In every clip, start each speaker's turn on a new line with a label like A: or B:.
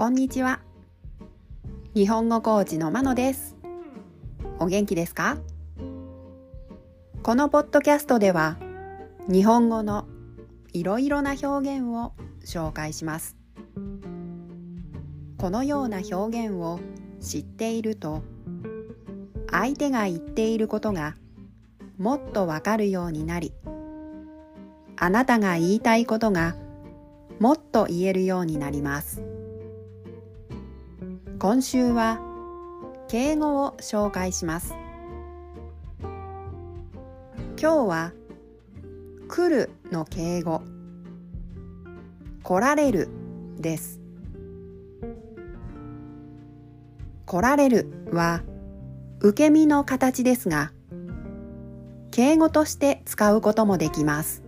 A: こんにちは。日本語コーチのまのです。お元気ですか？このポッドキャストでは日本語のいろいろな表現を紹介します。このような表現を知っていると相手が言っていることがもっとわかるようになりあなたが言いたいことがもっと言えるようになります。今週は敬語を紹介します。今日は来るの敬語。来られるです。来られるは受け身の形ですが敬語として使うこともできます。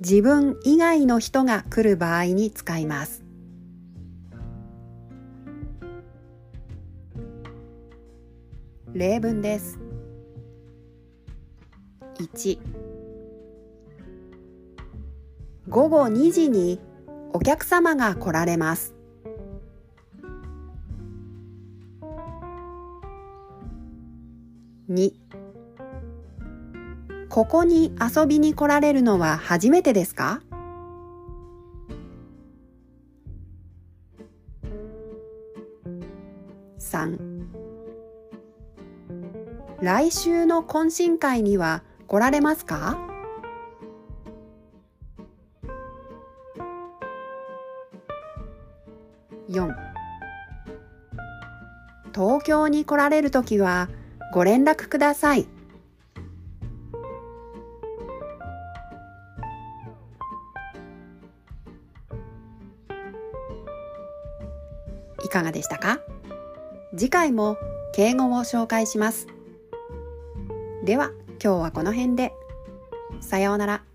A: 自分以外の人が来る場合に使います。例文です。1午後2時にお客様が来られます。2ここに遊びに来られるのは初めてですか？3来週の懇親会には来られますか？4東京に来られるときはご連絡ください。いかがでしたか？次回も敬語を紹介します。では今日はこの辺で。さようなら。